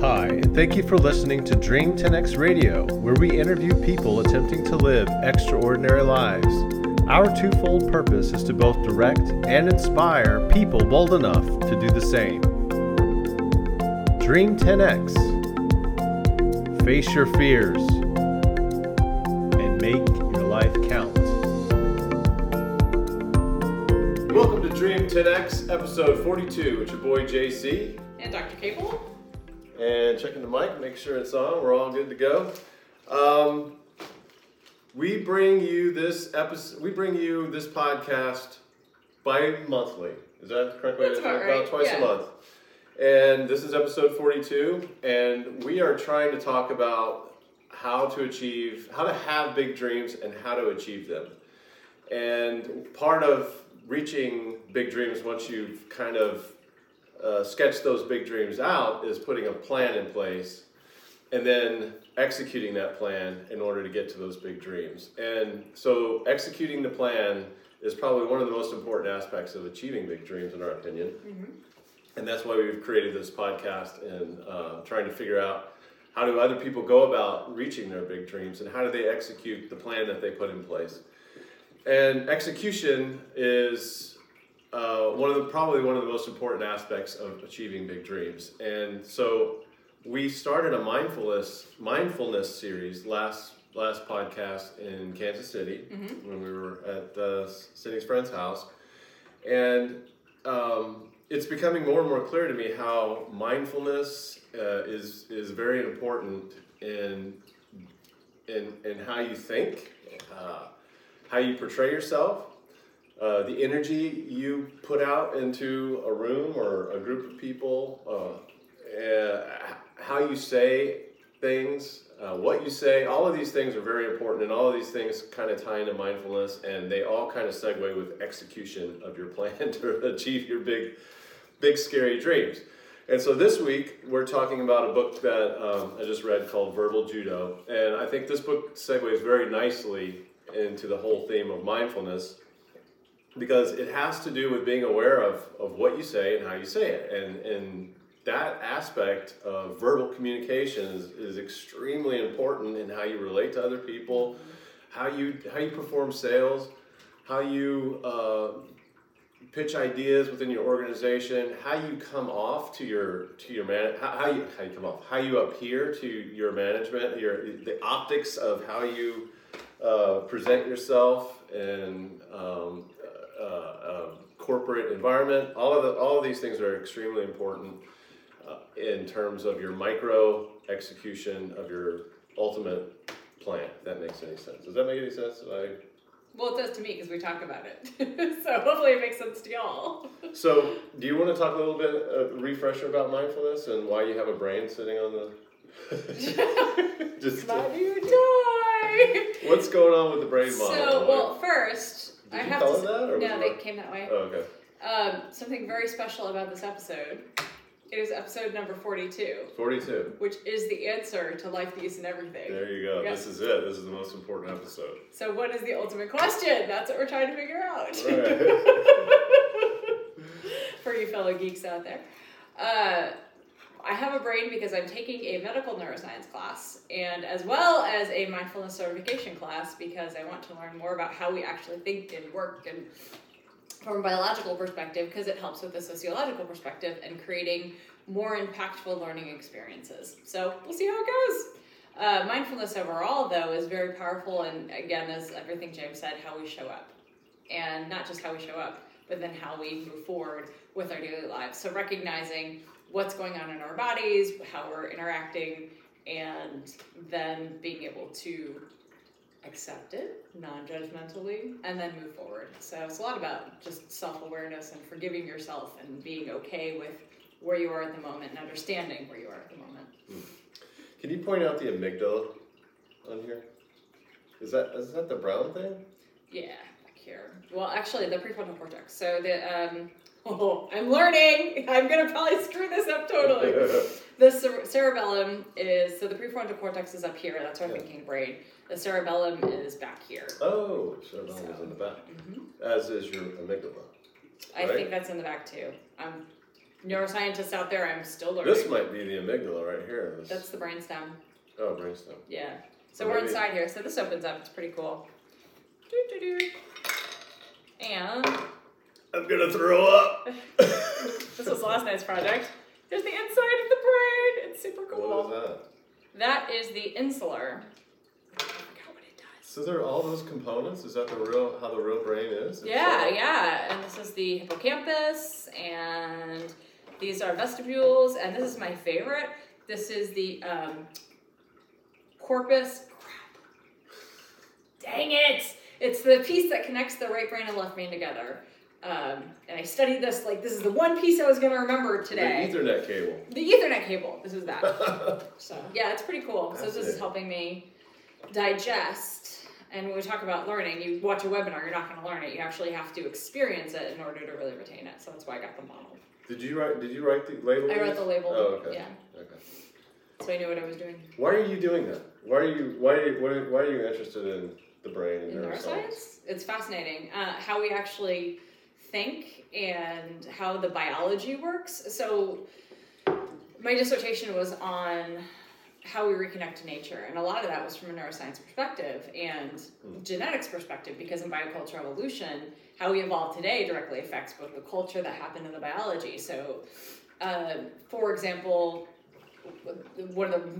Hi, and thank you for listening to Dream 10X Radio, where we interview people attempting to live extraordinary lives. Our twofold purpose is to both direct and inspire people bold enough to do the same. Dream 10X. Face your fears and make your life count. Welcome to Dream 10X, episode 42. It's your boy JC. And Dr. Cable? And checking the mic, make sure it's on. We're all good to go. Um, we bring you this episode. We bring you this podcast bi-monthly. Is that the correct way That's to say about it? right, twice yeah. a month. And this is episode forty-two, and we are trying to talk about how to achieve, how to have big dreams, and how to achieve them. And part of reaching big dreams, once you've kind of uh, sketched those big dreams out, is putting a plan in place and then executing that plan in order to get to those big dreams. And so, executing the plan is probably one of the most important aspects of achieving big dreams, in our opinion. And that's why we've created this podcast and uh, trying to figure out how do other people go about reaching their big dreams and how do they execute the plan that they put in place. And execution is uh, one of the probably one of the most important aspects of achieving big dreams. And so we started a mindfulness mindfulness series last last podcast in Kansas City when we were at uh, Cindy's friend's house, and um, it's becoming more and more clear to me how mindfulness uh, is is very important in in in how you think, uh, how you portray yourself, uh, the energy you put out into a room or a group of people, uh, uh, how you say things, uh, what you say, all of these things are very important, and all of these things kind of tie into mindfulness, and they all kind of segue with execution of your plan to achieve your big, big scary dreams. And so this week we're talking about a book that um, I just read called Verbal Judo, and I think this book segues very nicely into the whole theme of mindfulness because it has to do with being aware of, of what you say and how you say it. And, and that aspect of verbal communication is, is extremely important in how you relate to other people, how you, how you perform sales, how you uh, pitch ideas within your organization, how you come off to your to your man, how, how you how you come off, how you appear to your management, your the optics of how you uh, present yourself and um, uh, uh, corporate environment. All of the, all of these things are extremely important uh, in terms of your micro execution of your ultimate plan. If that makes any sense. Does that make any sense? I, Well, it does to me because we talk about it. so hopefully it makes sense to y'all. so, do you want to talk a little bit, a refresher about mindfulness and why you have a brain sitting on the? Just My new toy! what's going on with the brain model? So, well, first, Did I you have tell to. them that, or no, they came that way. Oh, okay. Um, something very special about this episode. It is episode number 42, Forty-two. which is the answer to life, peace, and everything. There you go. Yeah. This is it. This is the most important episode. So, what is the ultimate question? That's what we're trying to figure out. for you fellow geeks out there. Uh, I have a brain because I'm taking a medical neuroscience class and as well as a mindfulness certification class because I want to learn more about how we actually think and work and from a biological perspective because it helps with the sociological perspective and creating more impactful learning experiences. So we'll see how it goes. Uh, mindfulness overall, though, is very powerful, and again, as everything James said, how we show up and not just how we show up, but then how we move forward with our daily lives. So recognizing what's going on in our bodies, how we're interacting, and then being able to accept it non-judgmentally and then move forward. So it's a lot about just self-awareness and forgiving yourself and being okay with where you are at the moment and understanding where you are at the moment. Can you point out the amygdala on here? Is that is that the brown thing? Yeah, back here. Well, actually, the prefrontal cortex. So the um, oh, I'm learning. I'm gonna probably screw this up totally. the cer- cerebellum is so the prefrontal cortex is up here. That's our Yeah. thinking brain. The cerebellum is back here. oh, cerebellum is in the back, hmm as is your amygdala. I Right. think that's in the back too. I'm neuroscientists out there, I'm still learning. This might be the amygdala right here. This, That's the brainstem. oh, brainstem. Yeah. So we're maybe- inside here. So this opens up. It's pretty cool. Doo-doo-doo. And I'm gonna throw up. this was last night's project. There's the inside of the brain. It's super cool. What is that? That is the insular. I forgot what it does. So there are all those components. Is that the real how the real brain is? Yeah, So- yeah. And this is the hippocampus, and these are vestibules, and this is my favorite. This is the um, corpus. Crap. Dang it! It's the piece that connects the right brain and left brain together. Um, and I studied this like this is the one piece I was going to remember today. The Ethernet cable. The Ethernet cable. This is that. So yeah, it's pretty cool. So this is helping me digest. And when we talk about learning, you watch a webinar, you're not going to learn it. You actually have to experience it in order to really retain it. So that's why I got the model. Did you write? Did you write the label? I wrote the label. Oh, okay. Yeah. Okay. So I knew what I was doing. Why are you doing that? Why are you? Why? Are you, why, are, why are you interested in the brain and In neuroscience? neuroscience, it's fascinating uh, how we actually think and how the biology works. So my dissertation was on how we reconnect to nature, and a lot of that was from a neuroscience perspective and Hmm. genetics perspective, because in biocultural evolution, how we evolve today directly affects both the culture that happened in the biology. So, uh, for example, one of the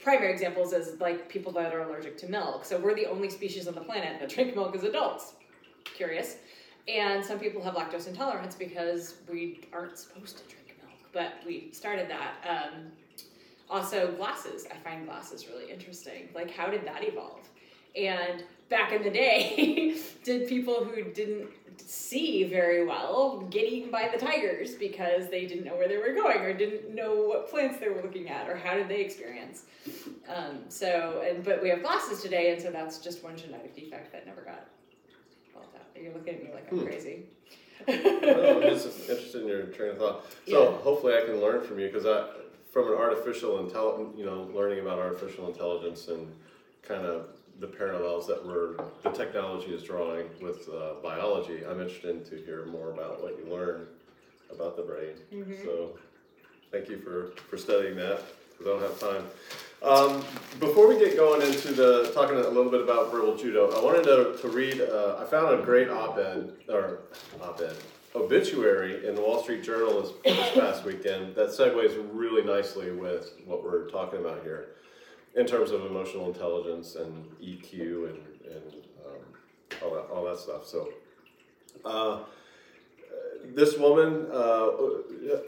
primary examples is like people that are allergic to milk. So we're the only species on the planet that drink milk as adults. Curious. And some people have lactose intolerance because we aren't supposed to drink milk, but we started that. Um, also, glasses. I find glasses really interesting. Like, how did that evolve? And back in the day, did people who didn't see very well get eaten by the tigers because they didn't know where they were going or didn't know what plants they were looking at or how did they experience? Um, so, and but we have glasses today, and so that's just one genetic defect that never got. You're looking at me like I'm Hmm. crazy. Well, I'm just interested in your train of thought. So Yeah. hopefully I can learn from you because I, from an artificial intelligence, you know, learning about artificial intelligence and kind of the parallels that we're the technology is drawing with uh, biology. I'm interested to hear more about what you learn about the brain. Mhm. So thank you for for studying that because I don't have time. Um, before we get going into the talking a little bit about verbal judo, I wanted to, to read. Uh, I found a great op-ed or op-ed obituary in the Wall Street Journal this, this past weekend that segues really nicely with what we're talking about here in terms of emotional intelligence and EQ and, and um, all that all that stuff. So. Uh, this woman uh,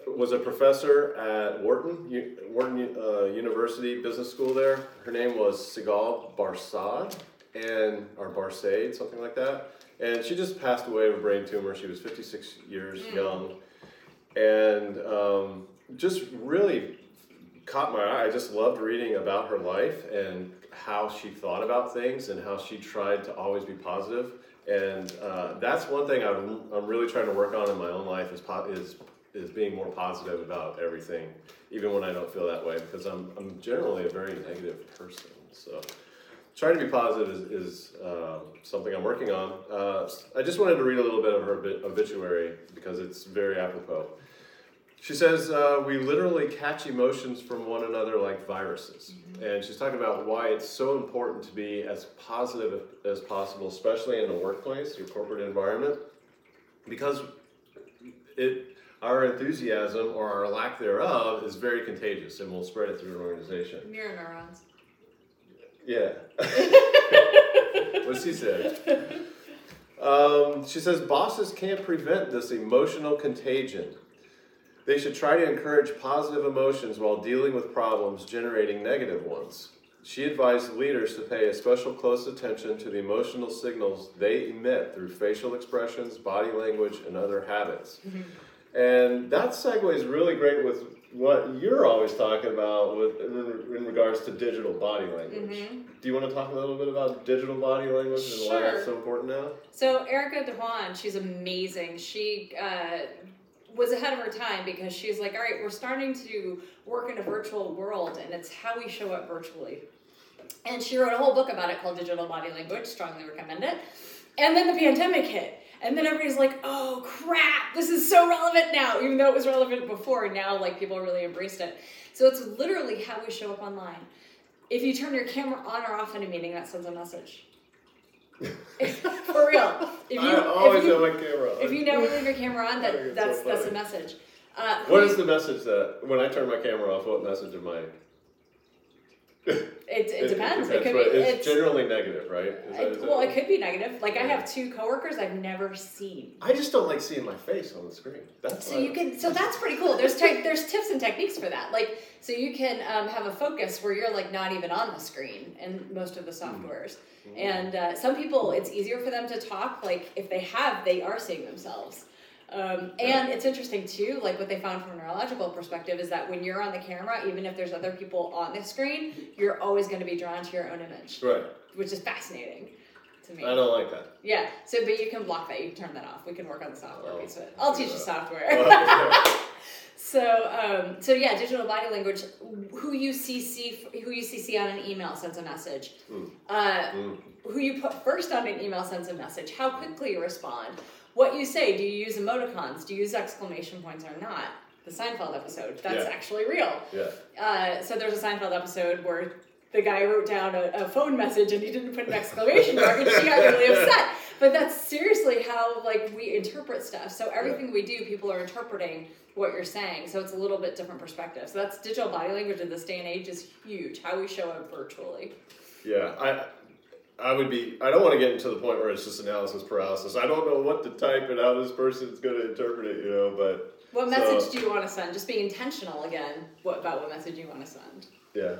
was a professor at Wharton, U- Wharton uh, University Business School there. Her name was Sigal Barsad, and or Barsade, something like that. And she just passed away of a brain tumor. She was 56 years Mm. young, and um, just really caught my eye. I just loved reading about her life and how she thought about things and how she tried to always be positive. And uh, that's one thing I'm, I'm really trying to work on in my own life is, po- is is being more positive about everything, even when I don't feel that way, because I'm, I'm generally a very negative person. So trying to be positive is, is uh, something I'm working on. Uh, I just wanted to read a little bit of her obituary because it's very apropos. She says, uh, We literally catch emotions from one another like viruses. And she's talking about why it's so important to be as positive as possible, especially in the workplace, your corporate environment, because it, our enthusiasm or our lack thereof is very contagious and will spread it through an organization. Mirror neurons. Yeah. what she said. Um, she says bosses can't prevent this emotional contagion. They should try to encourage positive emotions while dealing with problems generating negative ones. She advised leaders to pay a special close attention to the emotional signals they emit through facial expressions, body language, and other habits. And that segues really great with what you're always talking about with in, in regards to digital body language. Mhm. Do you want to talk a little bit about digital body language and why Sure. that's so important now? So Erica Dhawan, she's amazing. She uh, was ahead of her time because she's like, all right, we're starting to work in a virtual world, and it's how we show up virtually. And she wrote a whole book about it called Digital Body Language. Strongly recommend it. And then the pandemic hit. And then everybody's like, oh crap, this is so relevant now, even though it was relevant before. Now, like, people really embraced it. So it's literally how we show up online. If you turn your camera on or off in a meeting, that sends a message. If you, I always if you, have my camera on. if you never leave your camera on, that, that's so that's a message. Uh, what is the message that when I turn my camera off? What message am I? It, it, depends. It, could be. it's, It's, generally negative, right? Is that- is it, well, it could be negative. Like I have two coworkers I've never seen. I just don't like seeing my face on the screen. That's So you can. So that's pretty cool. There's te- there's tips and techniques for that. Like so you can um, have a focus where you're like not even on the screen in most of the softwares. And uh, some people, it's easier for them to talk. Like if they have, they are seeing themselves. Um, and it's interesting too, like what they found from a neurological perspective is that when you're on the camera, even if there's other people on the screen, you're always going to be drawn to your own image, Right. which is fascinating to me. I don't like that. Yeah. So, but you can block that. You can turn that off. We can work on the software Oh, piece of it. I'll teach you software. So, um, so yeah, digital body language. Who you CC, who you CC on an email sends a message. Mm. Uh, mm, who you put first on an email sends a message. How quickly you respond. What you say. Do you use emoticons? Do you use exclamation points or not? The Seinfeld episode. That's Yeah. actually real. yeah. Uh, so there's a Seinfeld episode where the guy wrote down a, a phone message and he didn't put an exclamation mark and she got really upset. But that's seriously how like we interpret stuff. So everything we do, people are interpreting what you're saying. So it's a little bit different perspective. So that's digital body language in this day and age is huge. How we show up virtually. Yeah, I I would be I don't want to get into the point where it's just analysis paralysis. I don't know what to type and how this person's going to interpret it, you know, but What So- message do you want to send? Just being intentional again. What about what message you want to send? yeah.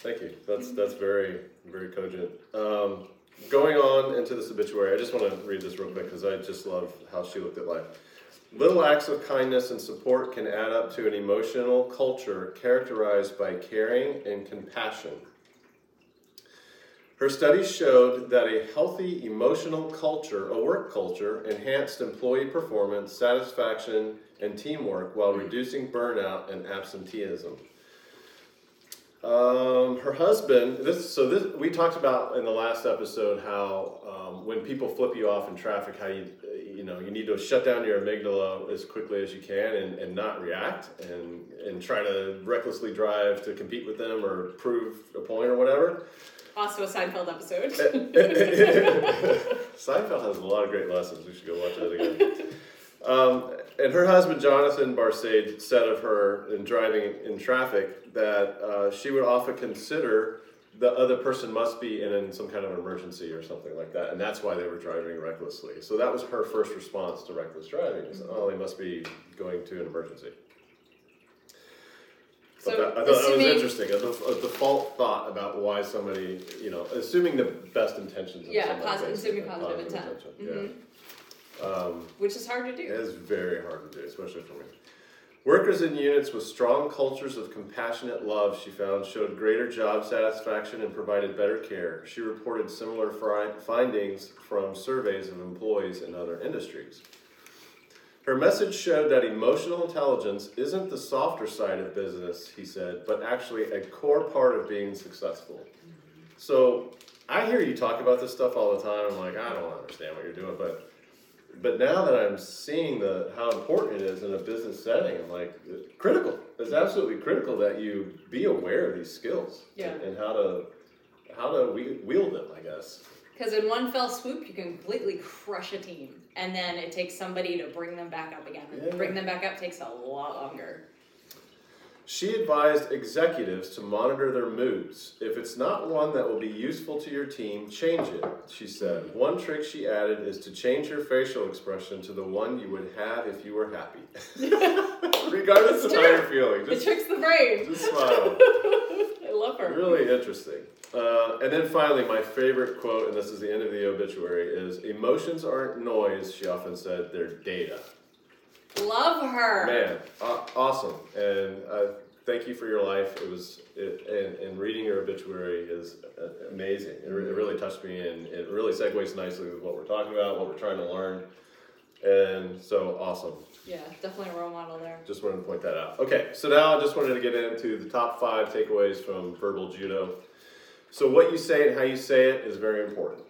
Thank you. That's that's very very cogent. Um, going on into this obituary, I just want to read this real quick because I just love how she looked at life. Little acts of kindness and support can add up to an emotional culture characterized by caring and compassion. Her studies showed that a healthy emotional culture, a work culture, enhanced employee performance, satisfaction, and teamwork while reducing burnout and absenteeism. Um, her husband. This so this we talked about in the last episode how um, when people flip you off in traffic, how you you know you need to shut down your amygdala as quickly as you can and, and not react and and try to recklessly drive to compete with them or prove a point or whatever. Also a Seinfeld episode. Seinfeld has a lot of great lessons. We should go watch that again. Um, and her husband, Jonathan Barsade, said of her in driving in traffic that uh, she would often consider the other person must be in, in some kind of emergency or something like that, and that's why they were driving recklessly. So that was her first response to reckless driving: is, "Oh, they must be going to an emergency." So that, I thought that was assuming- interesting. A, a default thought about why somebody, you know, assuming the best intentions. Of Yeah, somebody, positive- assuming positive intent. Mhm. Yeah. Um, Which is hard to do. it is very hard to do, especially for me. Workers in units with strong cultures of compassionate love, she found, showed greater job satisfaction and provided better care. She reported similar fi- findings from surveys of employees in other industries. Her message showed that emotional intelligence isn't the softer side of business, he said, but actually a core part of being successful. So I hear you talk about this stuff all the time. I'm like, I don't understand what you're doing, but but now that I'm seeing the how important it is in a business setting, I'm like, critical. It's absolutely critical that you be aware of these skills Yeah. and, and how to how to wield them. I guess. Because in one fell swoop, you can completely crush a team, and then it takes somebody to bring them back up again. Yeah. Bring them back up takes a lot longer. She advised executives to monitor their moods. If it's not one that will be useful to your team, change it, she said. One trick she added is to change your facial expression to the one you would have if you were happy. Regardless of It's how you're feeling. It tricks the brain. just smile. I love her. Really interesting. Uh, and then finally, my favorite quote, and this is the end of the obituary, is Emotions aren't noise, she often said, they're data. Love her. Man, aw awesome. And uh, thank you for your life. It was, it, and, and reading your obituary is uh, amazing. It, re- it really touched me, and it really segues nicely with what we're talking about, what we're trying to learn. And so awesome. Yeah, definitely a role model there. Just wanted to point that out. Okay, so now I just wanted to get into the top five takeaways from verbal judo. So, what you say and how you say it is very important.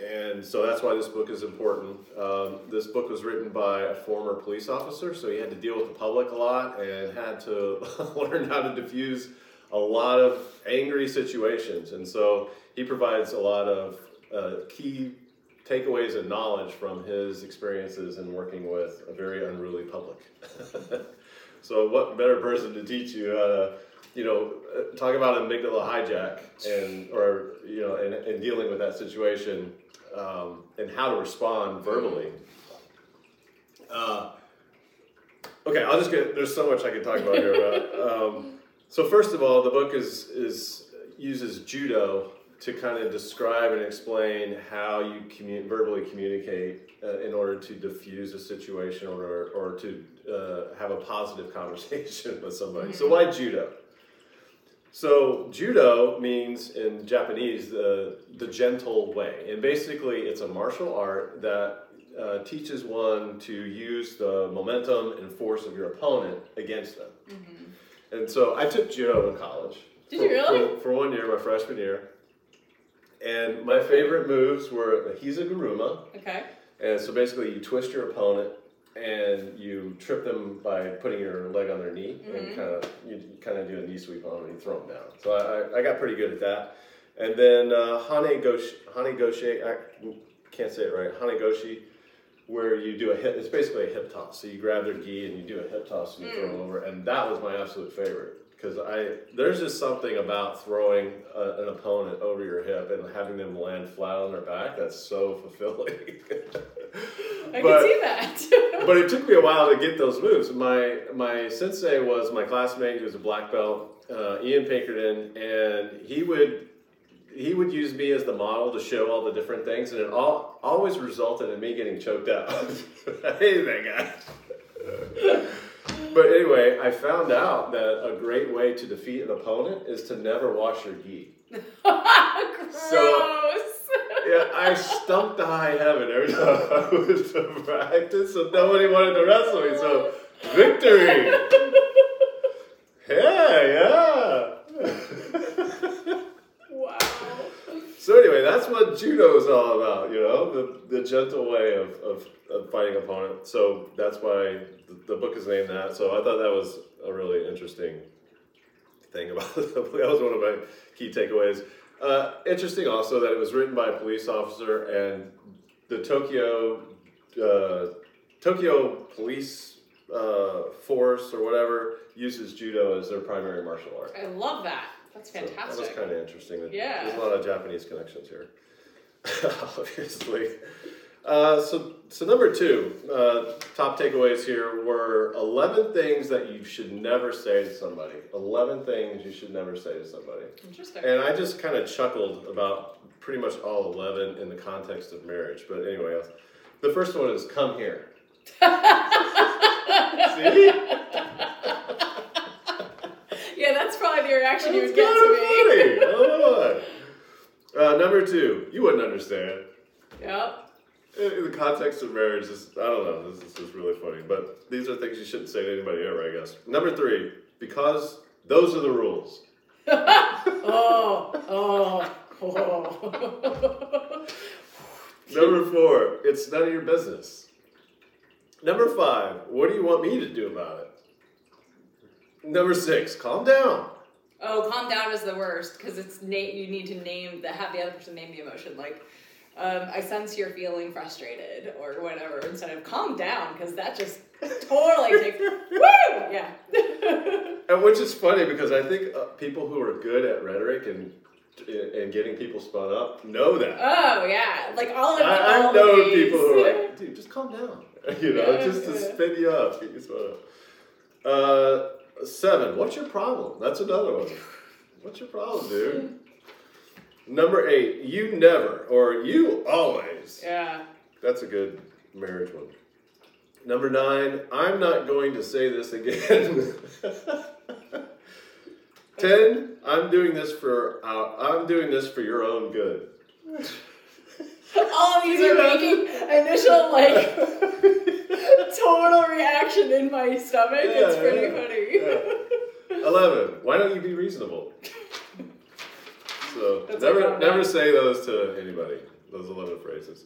and so that's why this book is important. Um, this book was written by a former police officer, so he had to deal with the public a lot and had to learn how to diffuse a lot of angry situations. And so he provides a lot of uh, key takeaways and knowledge from his experiences in working with a very unruly public. so, what better person to teach you how to, you know, uh, talk about amygdala hijack and, or, you know, and, and dealing with that situation um, and how to respond verbally. Uh, okay, I'll just get. There's so much I can talk about here. About, um, so first of all, the book is is uses judo to kind of describe and explain how you commun- verbally communicate uh, in order to diffuse a situation or, or to uh, have a positive conversation with somebody. So why judo? So judo means in Japanese the the gentle way, and basically it's a martial art that uh, teaches one to use the momentum and force of your opponent against them. And so I took judo in college. Did for, you really? For, for one year, my freshman year. And my favorite moves were the Hizaguruma. Okay. And so basically, you twist your opponent and you trip them by putting your leg on their knee and Mhm. kind of you kind of do a knee sweep on them and you throw them down. So I, I got pretty good at that. And then uh, Hane Goshi, Hane Goshi, I can't say it right. Hane Goshi, where you do a hip. It's basically a hip toss. So you grab their gi and you do a hip toss and you throw them over. And that was my absolute favorite because I there's just something about throwing a, an opponent over your hip and having them land flat on their back that's so fulfilling. I But- can see that. but it took me a while to get those moves. My my sensei was my classmate. He was a black belt, uh, Ian Pinkerton, and he would he would use me as the model to show all the different things, and it all always resulted in me getting choked out. I hated that guy. but anyway, I found out that a great way to defeat an opponent is to never wash your gi. Gross. Yeah, I stumped to high heaven every time I was to practice, so nobody wanted to wrestle me. So victory! Yeah, yeah. wow. so anyway, that's what judo is all about. You know, the, the gentle way of, of, of fighting opponent. So that's why the, the book is named that. So I thought that was a really interesting thing about the book. That was one of my key takeaways. Uh, interesting also that it was written by a police officer and the Tokyo uh, Tokyo police uh, force or whatever uses judo as their primary martial art. I love that. That's So that was kind of interesting. Yeah. There's a lot of Japanese connections here, obviously. Uh, so, so number two, uh, top takeaways here were 11 things that you should never say to somebody. 11 things you should never say to somebody. Interesting. And I just kind of chuckled about pretty much all 11 in the context of marriage. But anyway, the first one is come here. See? yeah, that's probably the reaction you That's would get to me. funny. I don't know why. Uh, number two, you wouldn't understand. Yep. In in the context of marriage, this, I don't know, this is just really funny. But these are things you shouldn't say to anybody ever, I guess. Number three, because those are the rules. Oh, oh, oh. Number four, it's none of your business. Number five, what do you want me to do about it? Number six, calm down. oh, calm down is the worst because it's na- you need to name the have the other person name the emotion like. Um, I sense you're feeling frustrated or whatever instead of calm down because that just totally takes woo yeah And which is funny because I think uh, people who are good at rhetoric and and getting people spun up know that. oh yeah like all of I, all I've known people who are like, dude, just calm down. You know, Yeah, just to spin you up, get you spun up. Uh, seven, what's your problem? That's another one. What's your problem, dude? Number eight, you never or you always. yeah That's a good marriage one. Number nine, I'm not going to say this again. Ten, I'm doing this for uh, I'm doing this for your own good. all of these are making initial like total reaction in my stomach it's pretty yeah, funny Eleven, why don't you be reasonable? So That's never like, never say those to anybody. those 11 phrases.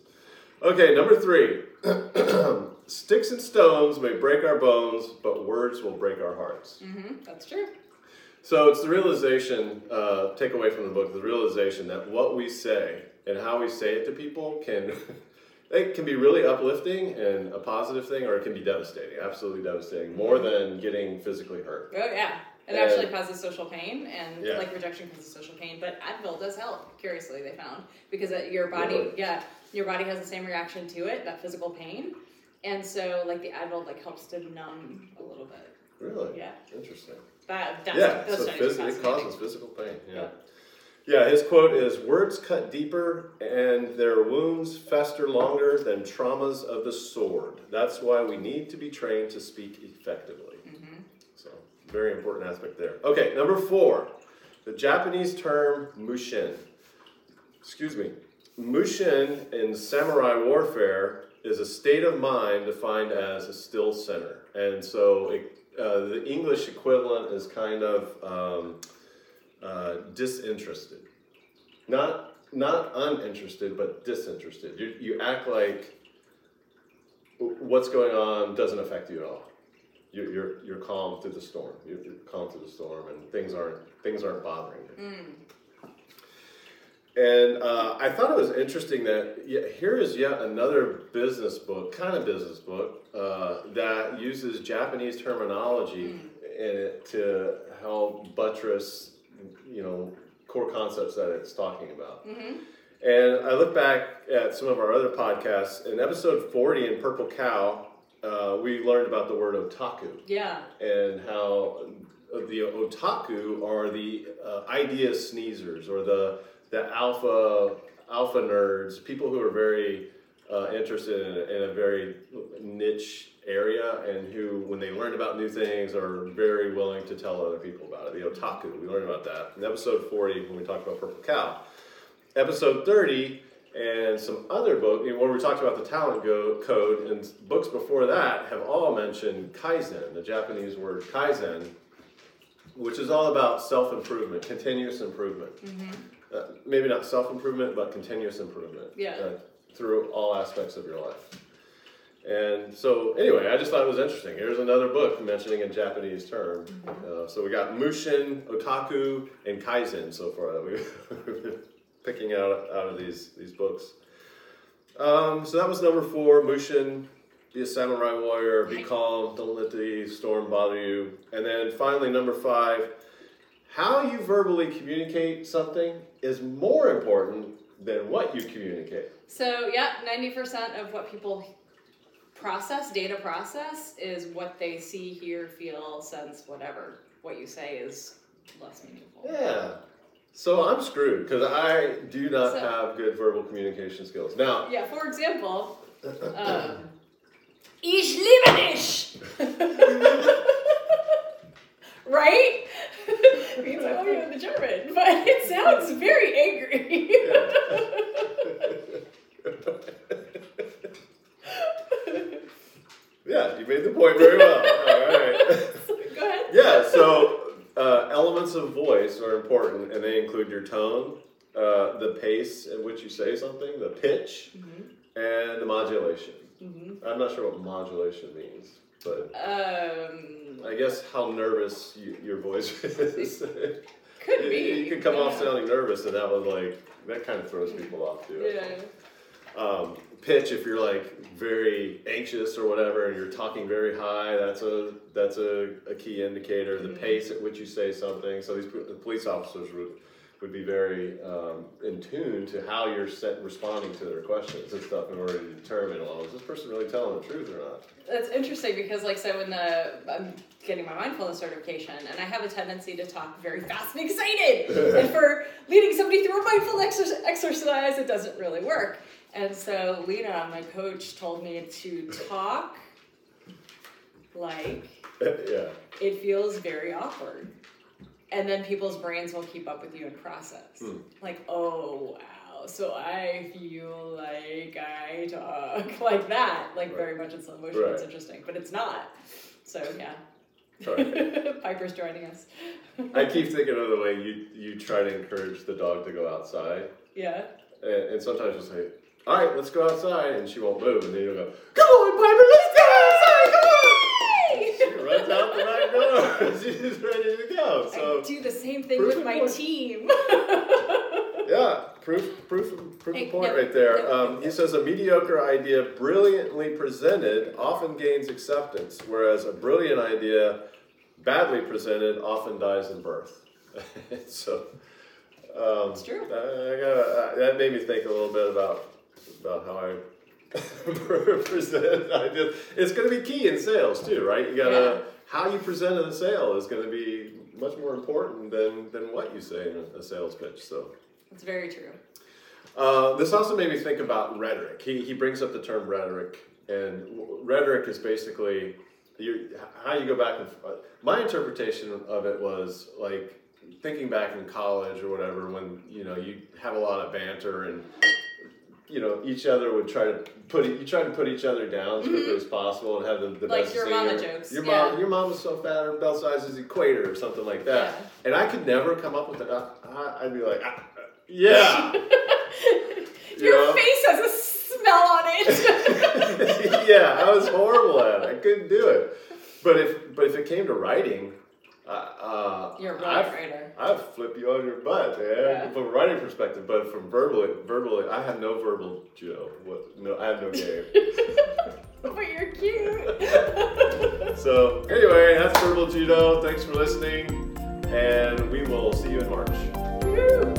Okay, number three. Sticks and stones may break our bones, but words will break our hearts. Mm-hmm. That's true. So it's the realization, uh, take away from the book, the realization that what we say and how we say it to people can, it can be really uplifting and a positive thing, or it can be devastating, absolutely devastating, more than getting physically hurt. Oh yeah. It And- actually causes social pain, and Yeah. like rejection causes social pain. But Advil does help. Curiously, they found because your body, Really? yeah, your body has the same reaction to it, that physical pain, and so like the Advil like helps to numb a little bit. Really? Yeah, Interesting. that that's, yeah, those so phys- it causes physical pain. Yeah. Yeah. yeah. his quote is Words cut deeper and their wounds fester longer than traumas of the sword. That's why we need to be trained to speak effectively. Very important aspect there. Okay, number four the Japanese term mushin. Excuse me. Mushin in samurai warfare is a state of mind defined as a still center. And so it, uh, the English equivalent is kind of um, uh, disinterested. Not, not uninterested, but disinterested. You, you act like what's going on doesn't affect you at all. You're, you're, you're calm through the storm. You're, you're calm through the storm, and things aren't things aren't bothering you. Mm. And uh, I thought it was interesting that yeah, here is yet another business book, kind of business book, uh, that uses Japanese terminology in it to help buttress, you know, core concepts that it's talking about. Mhm. And I look back at some of our other podcasts. In episode 40 in Purple Cow, uh, we learned about the word otaku Yeah. and how the otaku are the uh, idea sneezers or the the alpha alpha nerds, people who are very uh, interested in a, in a very niche area and who, when they learn about new things, are very willing to tell other people about it. The otaku, we learned about that in episode 40 when we talked about Purple Cow. Episode 30 and some other book, you know, where we talked about the talent go, code, and books before that have all mentioned kaizen, the Japanese word kaizen, which is all about self improvement, continuous improvement. Uh, maybe not self improvement, but continuous improvement. Yeah. Uh, through all aspects of your life. And so, anyway, I just thought it was interesting. Here's another book mentioning a Japanese term. Uh, so we got Mushin, Otaku, and Kaizen so far that we've picking out out of these these books. Um, so that was number four. Mushin, be a samurai warrior, be calm, don't let the storm bother you. And then finally, number five, how you verbally communicate something is more important than what you communicate. So yeah, ninety percent of what people process, data process, is what they see, hear, feel, sense, whatever. What you say is less meaningful. Yeah. So I'm screwed because I do not So- have good verbal communication skills. Now, Yeah, for example, um, Ich liebe dich! right? Means I love you in the German, but it sounds very angry. yeah, you made the point very well. All right. Go ahead. Yeah, so uh, elements of voice are important, and they include your tone, uh, the pace at which you say something, the pitch, and the modulation. Mhm. I'm not sure what modulation means, but Um, I guess how nervous you, your voice is. could be. You could come off sounding nervous, and that was like that kind of throws people off too. Yeah. Um, pitch, if you're like very anxious or whatever, and you're talking very high, that's a that's a, a key indicator. The Mhm. pace at which you say something. So these the police officers would would be very um, in tune to how you're set, responding to their questions and stuff in order to determine, well, is this person really telling the truth or not? That's interesting because, like, so in the I'm getting my mindfulness certification, and I have a tendency to talk very fast and excited. and for leading somebody through a mindful exer- exercise, it doesn't really work. And so Lena, my coach, told me to talk like yeah. it feels very awkward. And then people's brains will keep up with you and process. Hmm. Like, oh wow, so I feel like I talk like that, like very much in slow motion. It's interesting, but it's not. So yeah. Sorry. Piper's joining us. I keep thinking of the way you you try to encourage the dog to go outside. yeah. And, and sometimes you'll say, "All right, let's go outside," and she won't move, and then you'll go, "Come on, Piper, let's go outside! Come on!" She runs out the right door. She's ready to go. So I do the same thing with my point. team. yeah, proof, proof, proof Hey, of point no, right there. no, Um, he says a mediocre idea, brilliantly presented, often gains acceptance, whereas a brilliant idea, badly presented, often dies in birth. so. Um, It's true. I, I gotta, uh, that made me think a little bit about about how I present ideas. It's going to be key in sales too, right? You gotta Yeah. how you present in a sale is going to be much more important than than what you say in a, sales pitch. So. It's very true. Uh, this also made me think about rhetoric. He, he brings up the term rhetoric, and w- rhetoric is basically you, how you go back and uh, my interpretation of it was like thinking back in college or whatever when you know you have a lot of banter and you know each other would try to put you try to put each other down as quickly as possible and have the, the Mm-hmm. Like best your thing mama jokes, Your yeah. mom, your mom was so fat her belt size is equator or something like that. Yeah. And I could never come up with it. I, I- I'd be like, ah, yeah. Your know? face has a smell on it. yeah, I was horrible at it. I couldn't do it. But if but if it came to writing, uh, You're a brilliant writer. I'd flip you on your butt, man, Yeah. from a writing perspective. But from verbally, verbally, I have no verbal judo. What? No, I have no game. but you're cute. so anyway, that's verbal judo. Thanks for listening, and we will see you in March. Woo.